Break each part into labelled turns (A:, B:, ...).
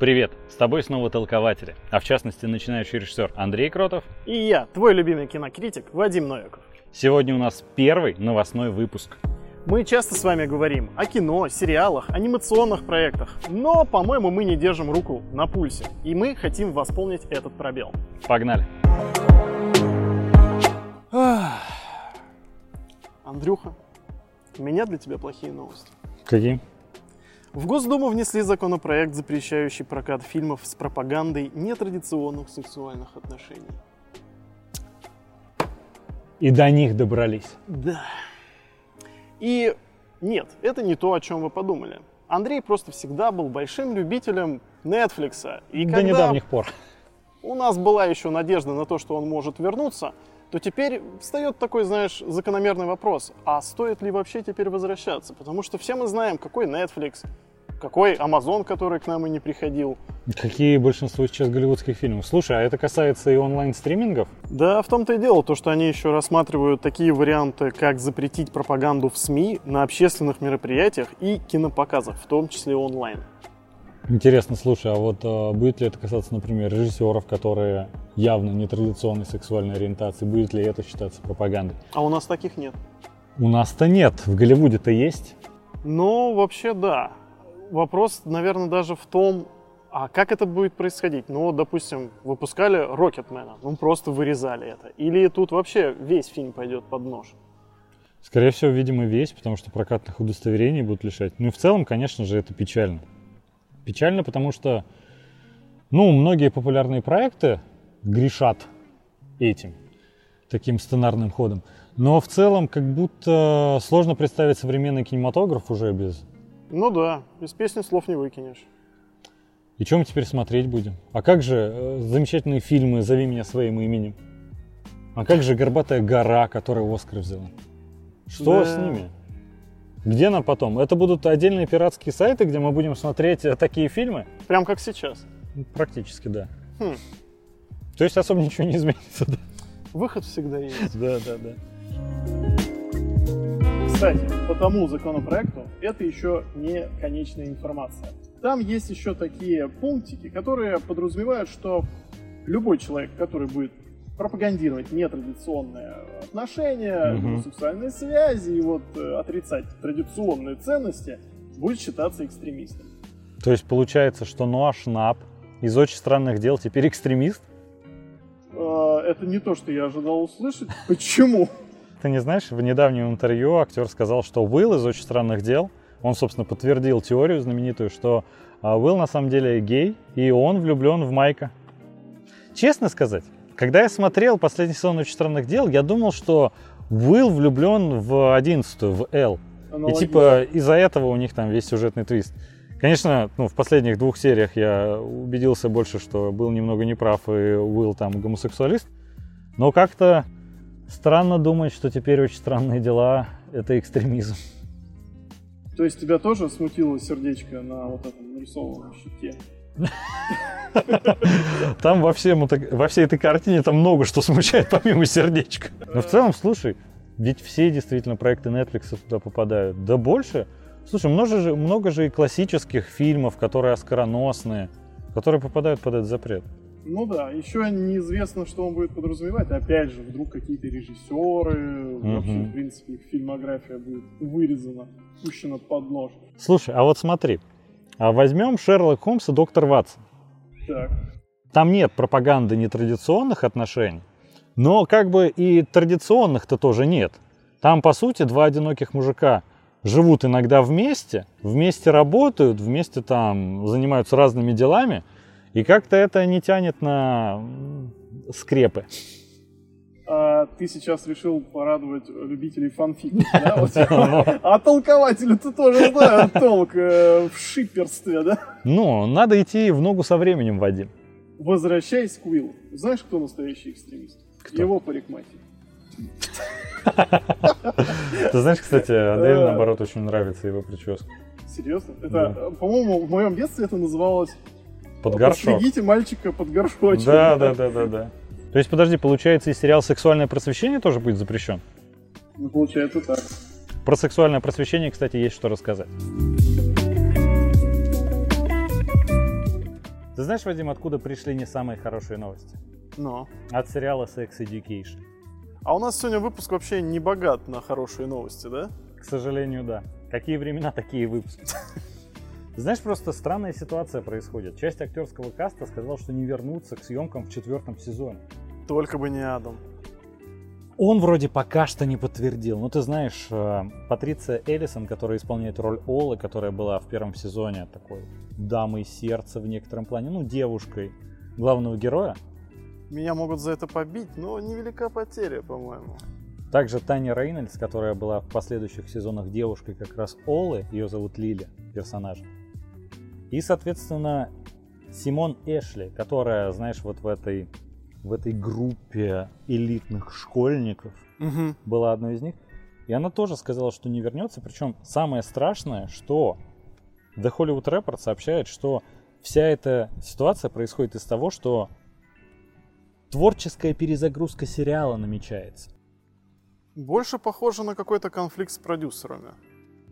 A: Привет! С тобой снова толкователи, а в частности начинающий режиссер Андрей Кротов.
B: И я, твой любимый кинокритик Вадим Новиков.
A: Сегодня у нас первый новостной выпуск.
B: Мы часто с вами говорим о кино, сериалах, анимационных проектах, но, по-моему, мы не держим руку на пульсе, и мы хотим восполнить этот пробел.
A: Погнали!
B: Андрюха, у меня для тебя плохие новости.
A: Какие?
B: В Госдуму внесли законопроект, запрещающий прокат фильмов с пропагандой нетрадиционных сексуальных отношений.
A: И до них добрались.
B: Да. И нет, это не то, о чем вы подумали. Андрей просто всегда был большим любителем Netflix. И
A: до недавних пор.
B: у нас была еще надежда на то, что он может вернуться, то теперь встает такой, знаешь, закономерный вопрос, а стоит ли вообще теперь возвращаться? Потому что все мы знаем, какой Netflix, какой Amazon, который к нам и не приходил.
A: Какие большинство сейчас голливудских фильмов? Слушай, а это касается и онлайн-стримингов?
B: Да, в том-то и дело, то, что они еще рассматривают такие варианты, как запретить пропаганду в СМИ на общественных мероприятиях и кинопоказах, в том числе онлайн.
A: Интересно, слушай, а вот э, будет ли это касаться, например, режиссеров, которые явно нетрадиционной сексуальной ориентации? Будет ли это считаться пропагандой?
B: А у нас таких нет.
A: У нас-то нет, в Голливуде-то есть.
B: Ну, вообще, да. Вопрос, наверное, даже в том, а как это будет происходить? Ну, допустим, выпускали Рокетмена, ну просто вырезали это. Или тут вообще весь фильм пойдет под нож?
A: Скорее всего, видимо, весь, потому что прокатных удостоверений будут лишать. Ну и в целом, конечно же, это печально. Печально, потому что, ну, многие популярные проекты грешат этим, таким сценарным ходом. Но в целом, как будто сложно представить современный кинематограф уже без...
B: Ну да, из песни слов не выкинешь.
A: И чем мы теперь смотреть будем? А как же э, замечательные фильмы «Зови меня своим именем»? А как же «Горбатая гора», которая Оскар взяла? Что
B: Да.
A: с ними? Где нам потом? Это будут отдельные пиратские сайты, где мы будем смотреть э, такие фильмы?
B: Прям как сейчас.
A: Ну, Практически, да.
B: Хм.
A: То есть особо ничего не изменится, да?
B: Выход всегда есть.
A: Да, да, да.
B: Кстати, по тому законопроекту это еще не конечная информация. Там есть еще такие пунктики, которые подразумевают, что любой человек, который будет пропагандировать нетрадиционные отношения,
A: Мгм.
B: гомосексуальные связи и вот э, отрицать традиционные ценности, будет считаться экстремистом.
A: То есть получается, что Ноа Шнап из «Очень странных дел» теперь экстремист?
B: Э, Это не то, что я ожидал услышать. Почему?
A: Ты не знаешь, в недавнем интервью актер сказал, что Уилл из «Очень странных дел», он, собственно, подтвердил теорию знаменитую, что а, Уилл на самом деле гей, и он влюблен в Майка. Честно сказать, когда я смотрел последний сезон «Очень странных дел», я думал, что Уилл влюблен в одиннадцатую, в Эл. И типа из-за этого у них там весь сюжетный твист. Конечно, ну, в последних двух сериях я убедился больше, что был немного неправ, и Уилл там гомосексуалист. Но как-то странно думать, что теперь очень странные дела — это экстремизм.
B: То есть тебя тоже смутило сердечко на вот этом нарисованном щите?
A: Там во, всем во всей этой картине там много что смущает, помимо сердечка. Но в целом, слушай, ведь все действительно проекты Netflix туда попадают. Да больше. Слушай, много же, много же и классических фильмов, которые оскароносные, которые попадают под этот запрет.
B: Ну да, еще неизвестно, что он будет подразумевать. Опять же, вдруг какие-то режиссеры, вообще, в принципе, их фильмография будет вырезана, пущена под нож.
A: Слушай, а вот смотри, возьмем Шерлок Холмс и доктор Ватсон.
B: Так,
A: Там нет пропаганды нетрадиционных отношений, но как бы и традиционных-то тоже нет. Там, по сути, два одиноких мужика живут иногда вместе, вместе работают, вместе там занимаются разными делами, и как-то это не тянет на скрепы.
B: А ты сейчас решил порадовать любителей фанфиков, да? А толкователи-то тоже знают толк э, в шиперстве, да?
A: Ну, надо идти в ногу со временем, Вадим.
B: Возвращаясь к Уиллу. Знаешь, кто настоящий экстремист? Его парикмахер.
A: Ты знаешь, кстати, Адель, наоборот, очень нравится его прическа.
B: Серьезно? Это, э, по-моему, в моем детстве это называлось
A: Под горшок.
B: «Постригите мальчика под горшочек».
A: Да, да, да, да, да. То есть, подожди, получается, и сериал «Сексуальное просвещение» тоже будет запрещен?
B: Ну, получается так.
A: Про сексуальное просвещение, кстати, есть что рассказать. Ты знаешь, Вадим, откуда пришли не самые хорошие новости?
B: Но.
A: От сериала Sex Education.
B: А у нас сегодня выпуск вообще не богат на хорошие новости, да?
A: К сожалению, да. Какие времена, такие выпуски. Знаешь, просто странная ситуация происходит. Часть актерского каста сказал, что не вернутся к съемкам в четвертом сезоне.
B: Только бы не Адам.
A: Он вроде пока что не подтвердил. Ну, ты знаешь, э, Патриция Эллисон, которая исполняет роль Олы, которая была в первом сезоне такой дамой сердца в некотором плане, ну, девушкой главного героя.
B: Меня могут за это побить, но невелика потеря, по-моему.
A: Также Таня Рейнольдс, которая была в последующих сезонах девушкой как раз Олы, ее зовут Лили, персонажа. И, соответственно, Симон Эшли, которая, знаешь, вот в этой в этой группе элитных школьников,
B: угу.
A: была одной из них. И она тоже сказала, что не вернется. Причем самое страшное, что The Hollywood Report сообщает, что вся эта ситуация происходит из того, что творческая перезагрузка сериала намечается.
B: Больше похоже на какой-то конфликт с продюсерами.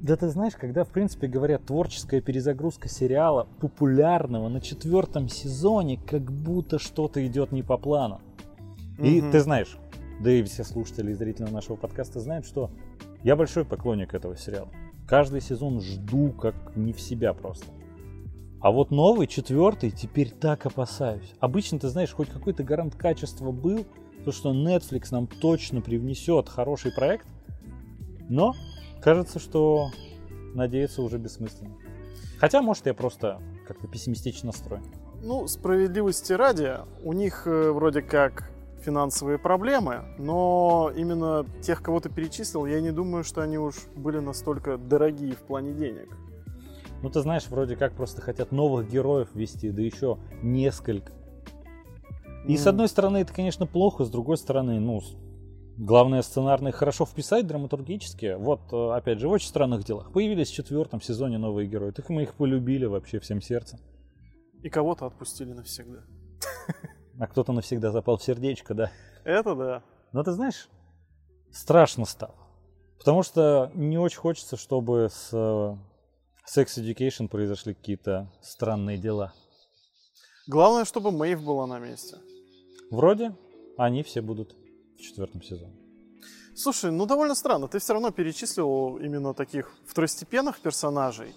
A: Да ты знаешь, когда, в принципе, говорят творческая перезагрузка сериала популярного на четвертом сезоне, как будто что-то идет не по плану. И ты знаешь, да и все слушатели и зрители нашего подкаста знают, что я большой поклонник этого сериала. Каждый сезон жду как не в себя просто. А вот новый, четвертый, теперь так опасаюсь. Обычно, ты знаешь, хоть какой-то гарант качества был, то, что Netflix нам точно привнесет хороший проект, но кажется, что надеяться уже бессмысленно. Хотя, может, я просто как-то пессимистично настроен.
B: Ну, справедливости ради, у них э, вроде как финансовые проблемы, но именно тех, кого ты перечислил, я не думаю, что они уж были настолько дорогие в плане денег.
A: Ну, ты знаешь, вроде как просто хотят новых героев ввести, да еще несколько. И mm. с одной стороны, это, конечно, плохо, с другой стороны, ну, Главное сценарно хорошо вписать драматургически. Вот, э, опять же, в очень странных делах. Появились в четвертом сезоне новые герои. Так мы их полюбили вообще всем сердцем.
B: И кого-то отпустили навсегда.
A: А кто-то навсегда запал в сердечко, да?
B: Это да.
A: Но ты знаешь, страшно стало. Потому что не очень хочется, чтобы с э, Sex Education произошли какие-то странные дела.
B: Главное, чтобы Мэйв была на месте.
A: Вроде они все будут в четвертом сезоне.
B: Слушай, ну довольно странно. Ты все равно перечислил именно таких второстепенных персонажей.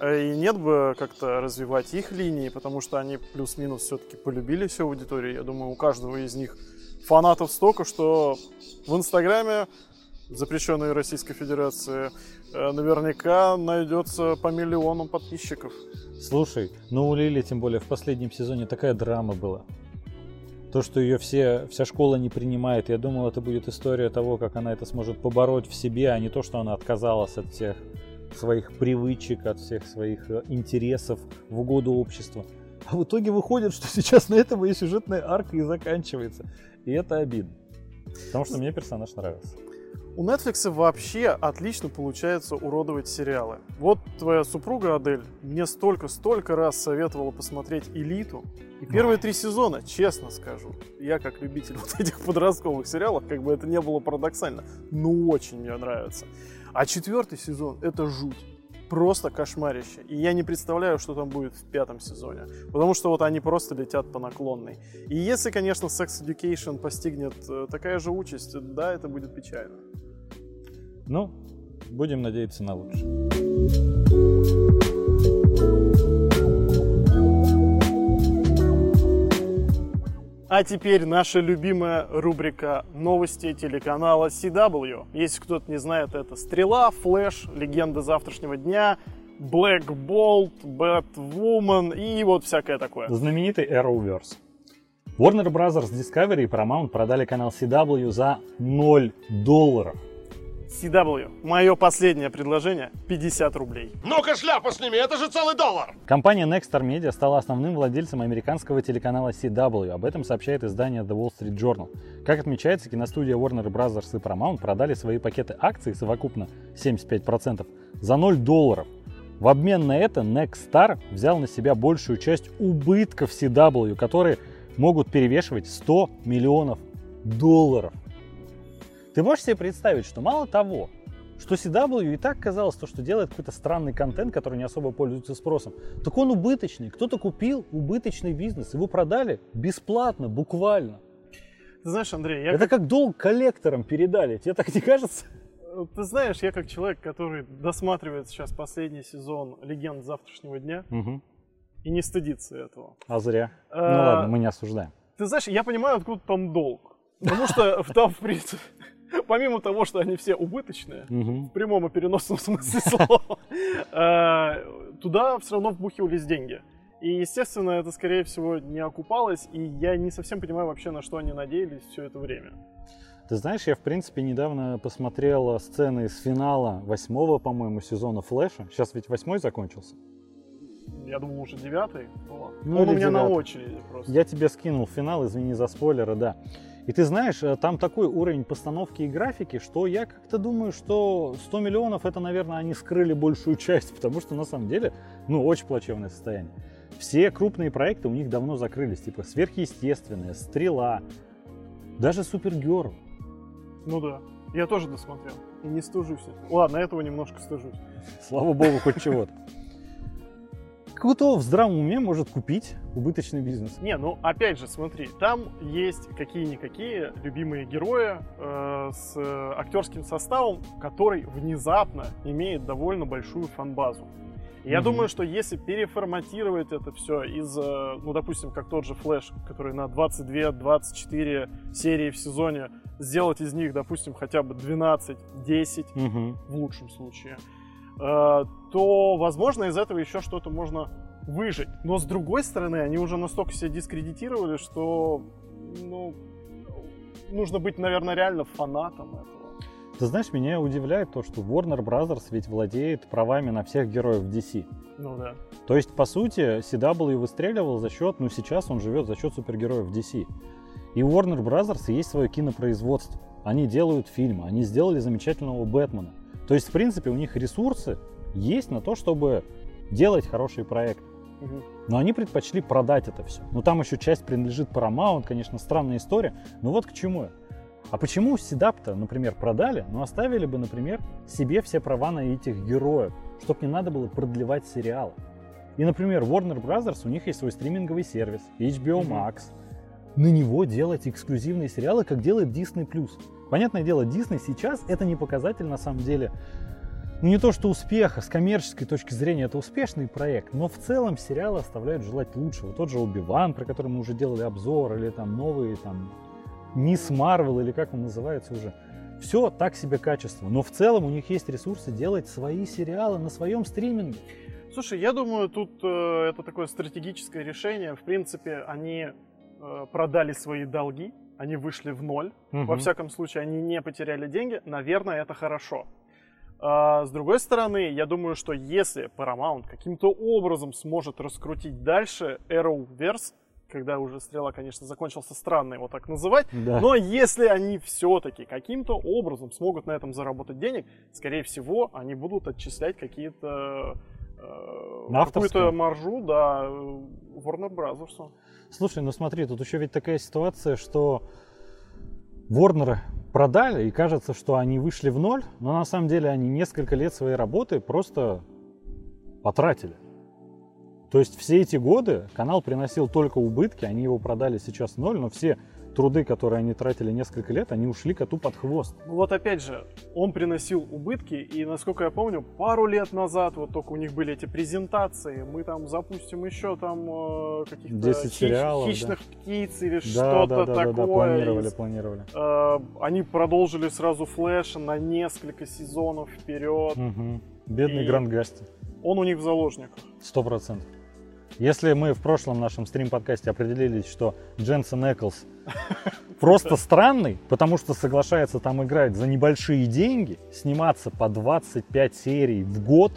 B: Э, и нет бы как-то развивать их линии, потому что они плюс-минус все-таки полюбили всю аудиторию. Я думаю, у каждого из них фанатов столько, что в Инстаграме, запрещенной Российской Федерации, э, наверняка найдется по миллионам подписчиков.
A: Слушай, ну у Лили, тем более, в последнем сезоне такая драма была. То, что ее все, вся школа не принимает, я думал, это будет история того, как она это сможет побороть в себе, а не то, что она отказалась от всех своих привычек, от всех своих э, интересов в угоду обществу. А в итоге выходит, что сейчас на этом и сюжетная арка и заканчивается. И это обидно. Потому что мне персонаж нравится.
B: У Netflix вообще отлично получается уродовать сериалы. Вот твоя супруга Адель мне столько-столько раз советовала посмотреть «Элиту». И первые три сезона, честно скажу, я как любитель вот этих подростковых сериалов, как бы это не было парадоксально, но очень мне нравится. А четвертый сезон — это жуть просто кошмарище. И я не представляю, что там будет в пятом сезоне. Потому что вот они просто летят по наклонной. И если, конечно, Sex Education постигнет э, такая же участь, да, это будет печально.
A: Ну, будем надеяться на лучшее.
B: А теперь наша любимая рубрика новости телеканала CW. Если кто-то не знает, это Стрела, Флэш, Легенда завтрашнего дня, Black Bolt, Batwoman и вот всякое такое.
A: Знаменитый Arrowverse. Warner Bros. Discovery и Paramount продали канал CW за 0 долларов.
B: CW. Мое последнее предложение 50 рублей.
C: Ну-ка шляпу сними, это же целый доллар!
A: Компания Nexstar Media стала основным владельцем американского телеканала CW. Об этом сообщает издание The Wall Street Journal. Как отмечается, киностудия Warner Bros. и Paramount продали свои пакеты акций совокупно 75% за 0 долларов. В обмен на это Nexstar взял на себя большую часть убытков CW, которые могут перевешивать 100 миллионов долларов. Ты можешь себе представить, что мало того, что CW и так казалось, то, что делает какой-то странный контент, который не особо пользуется спросом, так он убыточный. Кто-то купил убыточный бизнес, его продали бесплатно, буквально.
B: Ты знаешь, Андрей, я
A: Это как долг коллекторам передали, тебе так не кажется?
B: ты знаешь, я как человек, который досматривает сейчас последний сезон «Легенд завтрашнего дня»
A: Мгм.
B: и не стыдится этого.
A: А зря.
B: А,
A: Ну ладно, мы не осуждаем.
B: Ты знаешь, я понимаю, откуда там долг. Потому что там, в принципе, помимо того, что они все убыточные, в прямом и переносном смысле слова, э, туда все равно вбухивались деньги. И, естественно, это, скорее всего, не окупалось, и я не совсем понимаю вообще, на что они надеялись все это время.
A: Ты знаешь, я, в принципе, недавно посмотрел сцены из финала восьмого, по-моему, сезона Флэша. Сейчас ведь восьмой закончился.
B: Я думал, уже девятый. Ну, Он у меня на
A: девятый.
B: очереди просто.
A: Я тебе скинул финал, извини за спойлеры, да. И ты знаешь, э, там такой уровень постановки и графики, что я как-то думаю, что 100 миллионов это, наверное, они скрыли большую часть, потому что на самом деле, ну, очень плачевное состояние. Все крупные проекты у них давно закрылись, типа сверхъестественное, стрела, даже Супергерл.
B: Ну да. Я тоже досмотрел. И не стыжусь. Ладно, этого немножко стыжусь.
A: Слава богу, хоть чего-то. Кто в здравом уме может купить убыточный бизнес?
B: Не, ну опять же, смотри, там есть какие-никакие любимые герои э, с э, актерским составом, который внезапно имеет довольно большую фан-базу. Я
A: Мгм.
B: думаю, что если переформатировать это все из, э, ну, допустим, как тот же Флэш, который на 22-24 серии в сезоне, сделать из них, допустим, хотя бы 12-10
A: Мгм.
B: в лучшем случае, то, возможно, из этого еще что-то можно выжить. Но с другой стороны, они уже настолько себя дискредитировали, что ну, нужно быть, наверное, реально фанатом этого.
A: Ты знаешь, меня удивляет то, что Warner Brothers ведь владеет правами на всех героев DC.
B: Ну да.
A: То есть, по сути, CW выстреливал за счет, ну сейчас он живет за счет супергероев DC. И у Warner Brothers есть свое кинопроизводство. Они делают фильмы, они сделали замечательного Бэтмена. То есть, в принципе, у них ресурсы есть на то, чтобы делать хорошие проекты.
B: Мгм.
A: Но они предпочли продать это все. Ну там еще часть принадлежит Paramount, конечно, странная история. Но вот к чему я. А почему Седап-то, например, продали, но оставили бы, например, себе все права на этих героев, чтобы не надо было продлевать сериалы. И, например, Warner Brothers, у них есть свой стриминговый сервис, HBO. Max. На него делать эксклюзивные сериалы, как делает Disney+. Понятное дело, Disney сейчас это не показатель на самом деле ну не то что успеха, с коммерческой точки зрения это успешный проект, но в целом сериалы оставляют желать лучшего. Тот же Оби-Ван, про который мы уже делали обзор, или там новые там Мисс Марвел, или как он называется уже. Все так себе качество, но в целом у них есть ресурсы делать свои сериалы на своем стриминге.
B: Слушай, я думаю, тут э, это такое стратегическое решение. В принципе, они продали свои долги, они вышли в ноль. Во
A: Мгм.
B: всяком случае, они не потеряли деньги. Наверное, это хорошо. А, с другой стороны, я думаю, что если Paramount каким-то образом сможет раскрутить дальше Arrowverse, когда уже стрела, конечно, закончился странно его так называть,
A: Да.
B: но если они все-таки каким-то образом смогут на этом заработать денег, скорее всего, они будут отчислять какие-то э, какую-то маржу, да, э, Warner Brothers.
A: Слушай, ну смотри, тут еще ведь такая ситуация, что Warner продали, и кажется, что они вышли в ноль, но на самом деле они несколько лет своей работы просто потратили. То есть все эти годы канал приносил только убытки, они его продали сейчас в ноль, но все труды, которые они тратили несколько лет, они ушли коту под хвост.
B: Ну вот опять же, он приносил убытки, и насколько я помню, пару лет назад вот только у них были эти презентации, мы там запустим еще там э, каких-то
A: 10 сериалов,
B: хищных птиц или
A: Да,
B: что-то
A: да, да, да,
B: такое.
A: да, планировали,
B: из-
A: планировали.
B: Э, они продолжили сразу Флэша на несколько сезонов вперед.
A: Мгм. Бедный
B: И-
A: Гранд Гасти.
B: Он у них в заложниках.
A: Сто процентов. Если мы в прошлом нашем стрим-подкасте определились, что Дженсен Эклс просто странный, потому что соглашается там играть за небольшие деньги, сниматься по 25 серий в год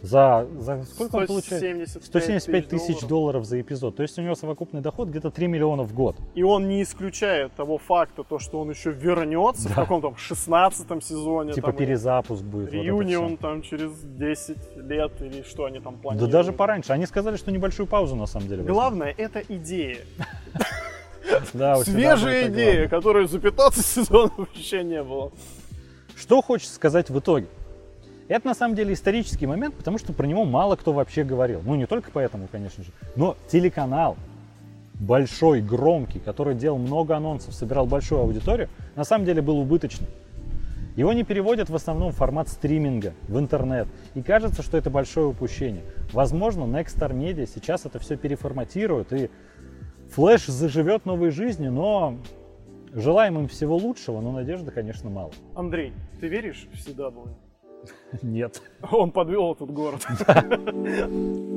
A: за, за сколько он получает?
B: 175
A: 175 тысяч долларов за эпизод. То есть у него совокупный доход где-то 3 миллиона в год.
B: И он не исключает того факта, то, что он еще вернется в
A: Да.
B: каком-то 16 сезоне.
A: Типа
B: там,
A: перезапуск будет. вот
B: Реюнион
A: всё.
B: там через 10 лет или что они там
A: Да
B: планируют.
A: даже пораньше. Они сказали, что небольшую паузу на самом деле. возьмут.
B: Главное, это идея.
A: Да,
B: Свежая идея, которой за 15 сезонов еще не было.
A: Что хочется сказать в итоге? Это на самом деле исторический момент, потому что про него мало кто вообще говорил. Ну не только поэтому, конечно же, но телеканал большой, громкий, который делал много анонсов, собирал большую аудиторию, на самом деле был убыточным. Его не переводят в основном в формат стриминга, в интернет. И кажется, что это большое упущение. Возможно, Next Star Media сейчас это все переформатирует, и Флэш заживет новой жизнью, но желаем им всего лучшего, но надежды, конечно, мало.
B: Андрей, ты веришь в CW?
A: Нет.
B: Он подвел этот город.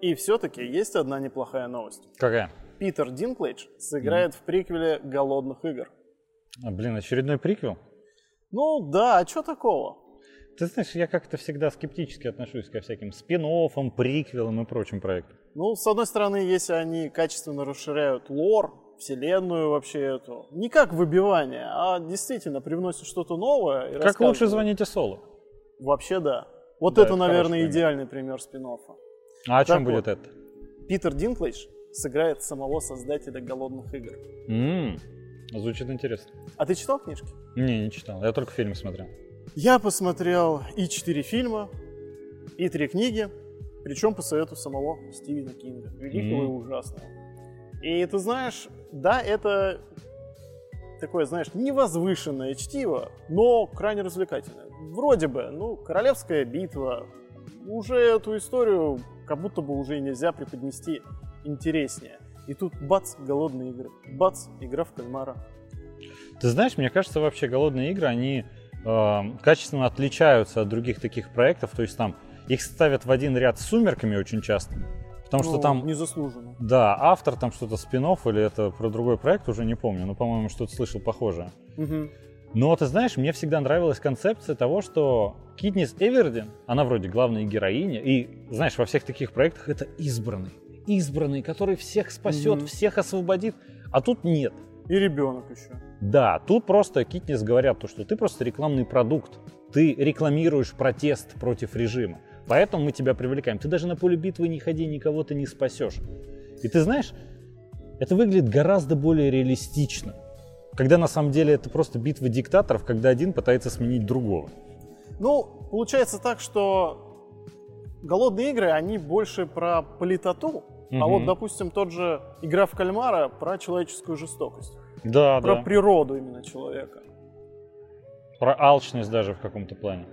B: И все-таки есть одна неплохая новость.
A: Какая?
B: Питер Динклейдж сыграет в приквеле «Голодных игр».
A: А, блин, очередной приквел?
B: Ну да, а что такого?
A: Ты знаешь, я как-то всегда скептически отношусь ко всяким спин приквелам и прочим проектам.
B: Ну, с одной стороны, если они качественно расширяют лор, вселенную вообще эту, не как выбивание, а действительно привносят что-то новое. И
A: как лучше звоните Солу?
B: Вообще да. Вот
A: Да,
B: это,
A: это
B: наверное, идеальный пример спин
A: А о чем
B: Так
A: будет
B: вот.
A: это?
B: Питер Динклейдж сыграет самого создателя «Голодных игр».
A: М, Звучит интересно.
B: А ты читал книжки?
A: Не, не читал. Я только фильм смотрел.
B: Я посмотрел и четыре фильма, и три книги, причем по совету самого Стивена Кинга, великого
A: Мгм.
B: и ужасного. И ты знаешь, да, это такое, знаешь, невозвышенное чтиво, но крайне развлекательное. Вроде бы, ну, королевская битва, уже эту историю как будто бы уже нельзя преподнести интереснее. И тут бац, голодные игры, бац, игра в кальмара.
A: Ты знаешь, мне кажется, вообще голодные игры, они э, качественно отличаются от других таких проектов. То есть там их ставят в один ряд с сумерками очень часто. Потому что
B: Ну,
A: там,
B: Незаслуженно.
A: да, автор там что-то спин или это про другой проект, уже не помню, но, по-моему, что-то слышал похожее.
B: Мгм.
A: Но ты знаешь, мне всегда нравилась концепция того, что Китнис Эвердин, она вроде главная героиня, и знаешь, во всех таких проектах это избранный. Избранный, который всех спасет,
B: Мгм.
A: всех освободит. А тут нет.
B: И ребенок еще.
A: Да, тут просто Китнис говорят, то, что ты просто рекламный продукт. Ты рекламируешь протест против режима. Поэтому мы тебя привлекаем. Ты даже на поле битвы не ходи, никого ты не спасешь. И ты знаешь, это выглядит гораздо более реалистично. Когда на самом деле это просто битва диктаторов, когда один пытается сменить другого.
B: Ну, получается так, что голодные игры, они больше про политоту, а
A: Мгм.
B: вот, допустим, тот же игра в кальмара про человеческую жестокость,
A: Да,
B: про
A: да.
B: природу именно человека.
A: Про алчность даже в каком-то плане.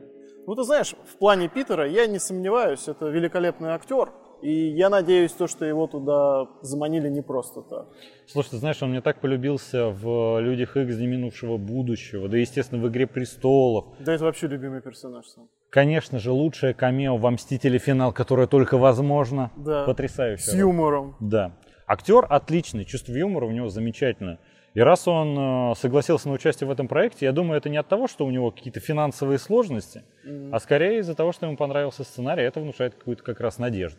B: Ну, ты знаешь, в плане Питера я не сомневаюсь, это великолепный актер, и я надеюсь, то, что его туда заманили не просто так.
A: Слушай, ты знаешь, он мне так полюбился в «Людях Икс неминувшего будущего», да, естественно, в «Игре престолов».
B: Да, это вообще любимый персонаж сам.
A: Конечно же, лучшее камео во «Мстителе. Финал», которое только возможно.
B: Да.
A: Потрясающе.
B: С юмором.
A: Да. Актер отличный, чувство юмора у него замечательное. И раз он э, согласился на участие в этом проекте, я думаю, это не от того, что у него какие-то финансовые сложности, а скорее из-за того, что ему понравился сценарий, это внушает какую-то как раз надежду.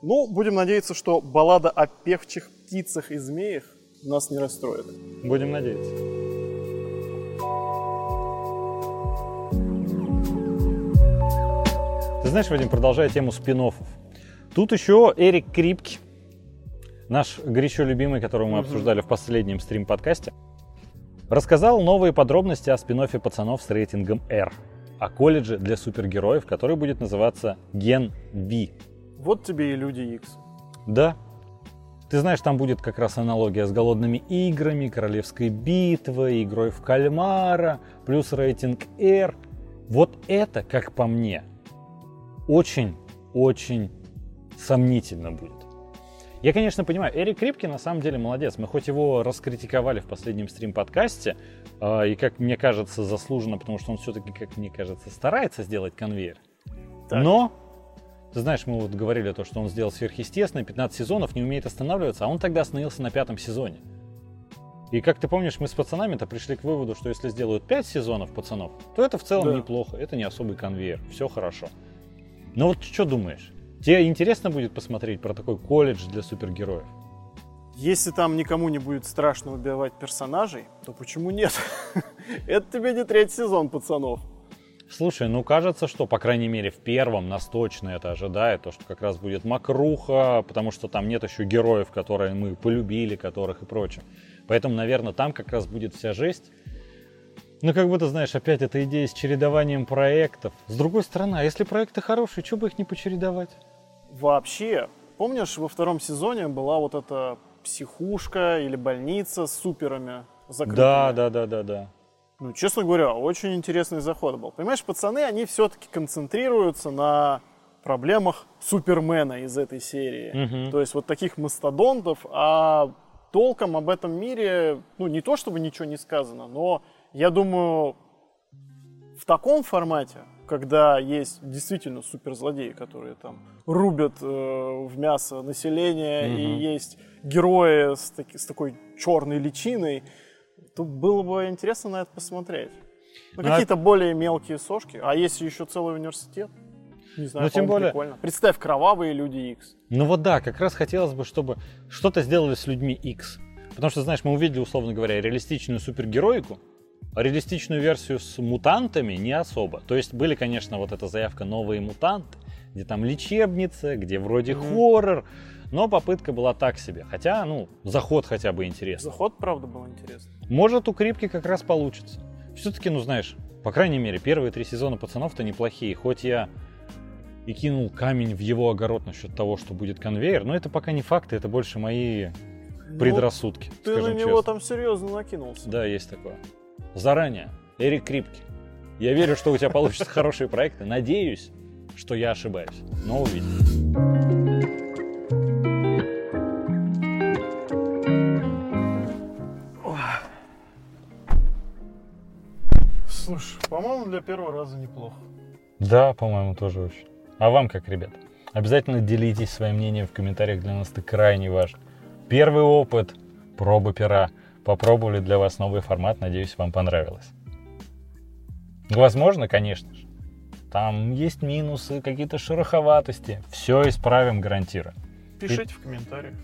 B: Ну, будем надеяться, что баллада о певчих птицах и змеях нас не расстроит.
A: Будем надеяться. Ты знаешь, Вадим, продолжая тему спин Тут еще Эрик Крипки, наш горячо любимый, которого мы обсуждали в последнем стрим-подкасте, рассказал новые подробности о спин пацанов с рейтингом R, о колледже для супергероев, который будет называться Ген V.
B: Вот тебе и Люди Икс.
A: Да. Ты знаешь, там будет как раз аналогия с голодными играми, королевской битвой, игрой в кальмара, плюс рейтинг R. Вот это, как по мне, очень-очень сомнительно будет. Я, конечно, понимаю, Эрик Крипки на самом деле молодец. Мы хоть его раскритиковали в последнем стрим-подкасте, э, и, как мне кажется, заслуженно, потому что он все-таки, как мне кажется, старается сделать конвейер.
B: Так.
A: Но ты знаешь, мы вот говорили то, что он сделал сверхъестественное, 15 сезонов, не умеет останавливаться, а он тогда остановился на пятом сезоне. И как ты помнишь, мы с пацанами-то пришли к выводу, что если сделают 5 сезонов пацанов, то это в целом
B: Да.
A: неплохо, это не особый конвейер, все хорошо. Но вот что думаешь? Тебе интересно будет посмотреть про такой колледж для супергероев?
B: Если там никому не будет страшно убивать персонажей, то почему нет? Это тебе не третий сезон, пацанов.
A: Слушай, ну кажется, что, по крайней мере, в первом нас точно это ожидает, то, что как раз будет макруха, потому что там нет еще героев, которые мы полюбили, которых и прочее. Поэтому, наверное, там как раз будет вся жесть. Ну, как будто, знаешь, опять эта идея с чередованием проектов. С другой стороны, а если проекты хорошие, что бы их не почередовать?
B: Вообще, помнишь, во втором сезоне была вот эта психушка или больница с суперами закрытыми?
A: Да, да, да, да, да.
B: Ну, честно говоря, очень интересный заход был. Понимаешь, пацаны, они все-таки концентрируются на проблемах Супермена из этой серии.
A: Мгм.
B: То есть вот таких мастодонтов, а толком об этом мире, ну, не то чтобы ничего не сказано, но я думаю, в таком формате, когда есть действительно суперзлодеи, которые там рубят э, в мясо население,
A: Мгм.
B: и есть герои с, таки- с такой черной личиной, то было бы интересно на это посмотреть. Ну,
A: Ну, а-
B: какие-то более мелкие сошки. А есть еще целый университет. Не знаю,
A: Ну, тем более-
B: прикольно. Представь, кровавые люди X.
A: Ну вот да, как раз хотелось бы, чтобы что-то сделали с людьми X. Потому что, знаешь, мы увидели, условно говоря, реалистичную супергероику, реалистичную версию с мутантами не особо. То есть были, конечно, вот эта заявка «Новые мутанты», где там лечебница, где вроде
B: Мгм.
A: хоррор, но попытка была так себе. Хотя, ну, заход хотя бы интересный.
B: Заход, правда, был интересный.
A: Может, у Крипки как раз получится. Все-таки, ну знаешь, по крайней мере, первые три сезона пацанов-то неплохие. Хоть я и кинул камень в его огород насчет того, что будет конвейер, но это пока не факты, это больше мои предрассудки,
B: Ну, ты на него
A: честно.
B: там серьезно накинулся.
A: Да, есть такое. Заранее. Эрик Крипки. Я верю, что у тебя получатся хорошие проекты. Надеюсь, что я ошибаюсь. Но увидим.
B: Слушай, по-моему, для первого раза неплохо.
A: Да, по-моему, тоже очень. А вам как, ребят? Обязательно делитесь своим мнением в комментариях, для нас это крайне важно. Первый опыт, проба пера. Попробовали для вас новый формат, надеюсь, вам понравилось. Возможно, конечно же. Там есть минусы, какие-то шероховатости. Все исправим, гарантирую.
B: Пишите в комментариях.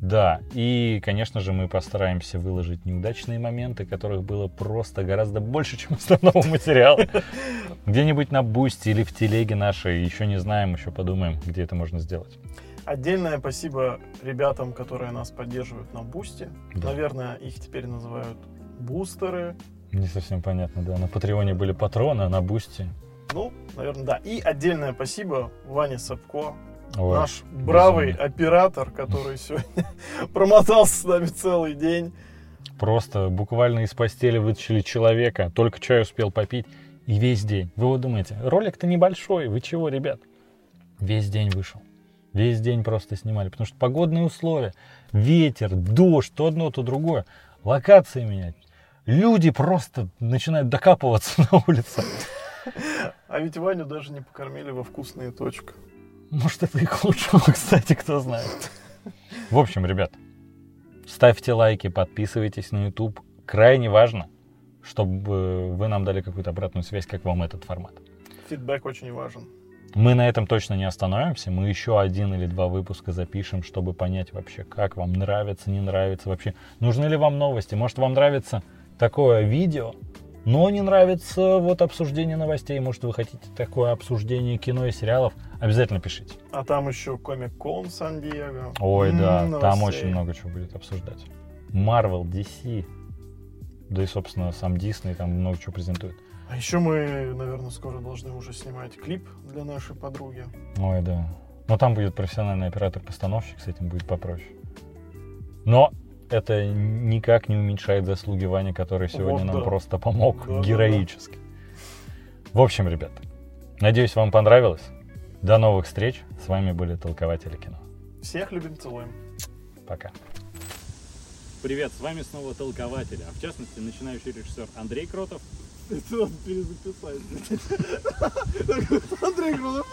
A: Да, и, конечно же, мы постараемся выложить неудачные моменты, которых было просто гораздо больше, чем основного материала. Где-нибудь на бусте или в телеге нашей, еще не знаем, еще подумаем, где это можно сделать.
B: Отдельное спасибо ребятам, которые нас поддерживают на Бусте.
A: Да.
B: Наверное, их теперь называют бустеры.
A: Не совсем понятно, да. На Патреоне были патроны, а на бусте...
B: Ну, наверное, да. И отдельное спасибо Ване Сапко,
A: Ой,
B: наш бравый
A: безумно.
B: оператор, который сегодня промотался с нами целый день.
A: Просто буквально из постели вытащили человека, только чай успел попить, и весь день. Вы вот думаете, ролик-то небольшой, вы чего, ребят? Весь день вышел. Весь день просто снимали, потому что погодные условия, ветер, дождь, то одно, то другое, локации менять. Люди просто начинают докапываться на улице.
B: А ведь Ваню даже не покормили во вкусные точка.
A: Может, это и к лучшему, кстати, кто знает. В общем, ребят, ставьте лайки, подписывайтесь на YouTube. Крайне важно, чтобы вы нам дали какую-то обратную связь, как вам этот формат.
B: Фидбэк очень важен.
A: Мы на этом точно не остановимся. Мы еще один или два выпуска запишем, чтобы понять вообще, как вам нравится, не нравится вообще. Нужны ли вам новости? Может, вам нравится такое видео, но не нравится вот обсуждение новостей. Может, вы хотите такое обсуждение кино и сериалов? Обязательно пишите.
B: А там еще Комик-кон Сан-Диего.
A: Ой, да,
B: М,
A: там очень много чего будет обсуждать. Marvel, DC, да и, собственно, сам Disney там много чего презентует.
B: А еще мы, наверное, скоро должны уже снимать клип для нашей подруги.
A: Ой, да. Но там будет профессиональный оператор-постановщик, с этим будет попроще. Но это никак не уменьшает заслуги Вани, который сегодня
B: Вот
A: нам
B: да.
A: просто помог
B: Да-да-да.
A: героически. В общем, ребят, надеюсь, вам понравилось. До новых встреч. С вами были Толкователи кино.
B: Всех любим, целуем.
A: Пока. Привет, с вами снова Толкователи, а в частности начинающий режиссер Андрей Кротов
B: Это надо перезаписать. Андрей Грунов.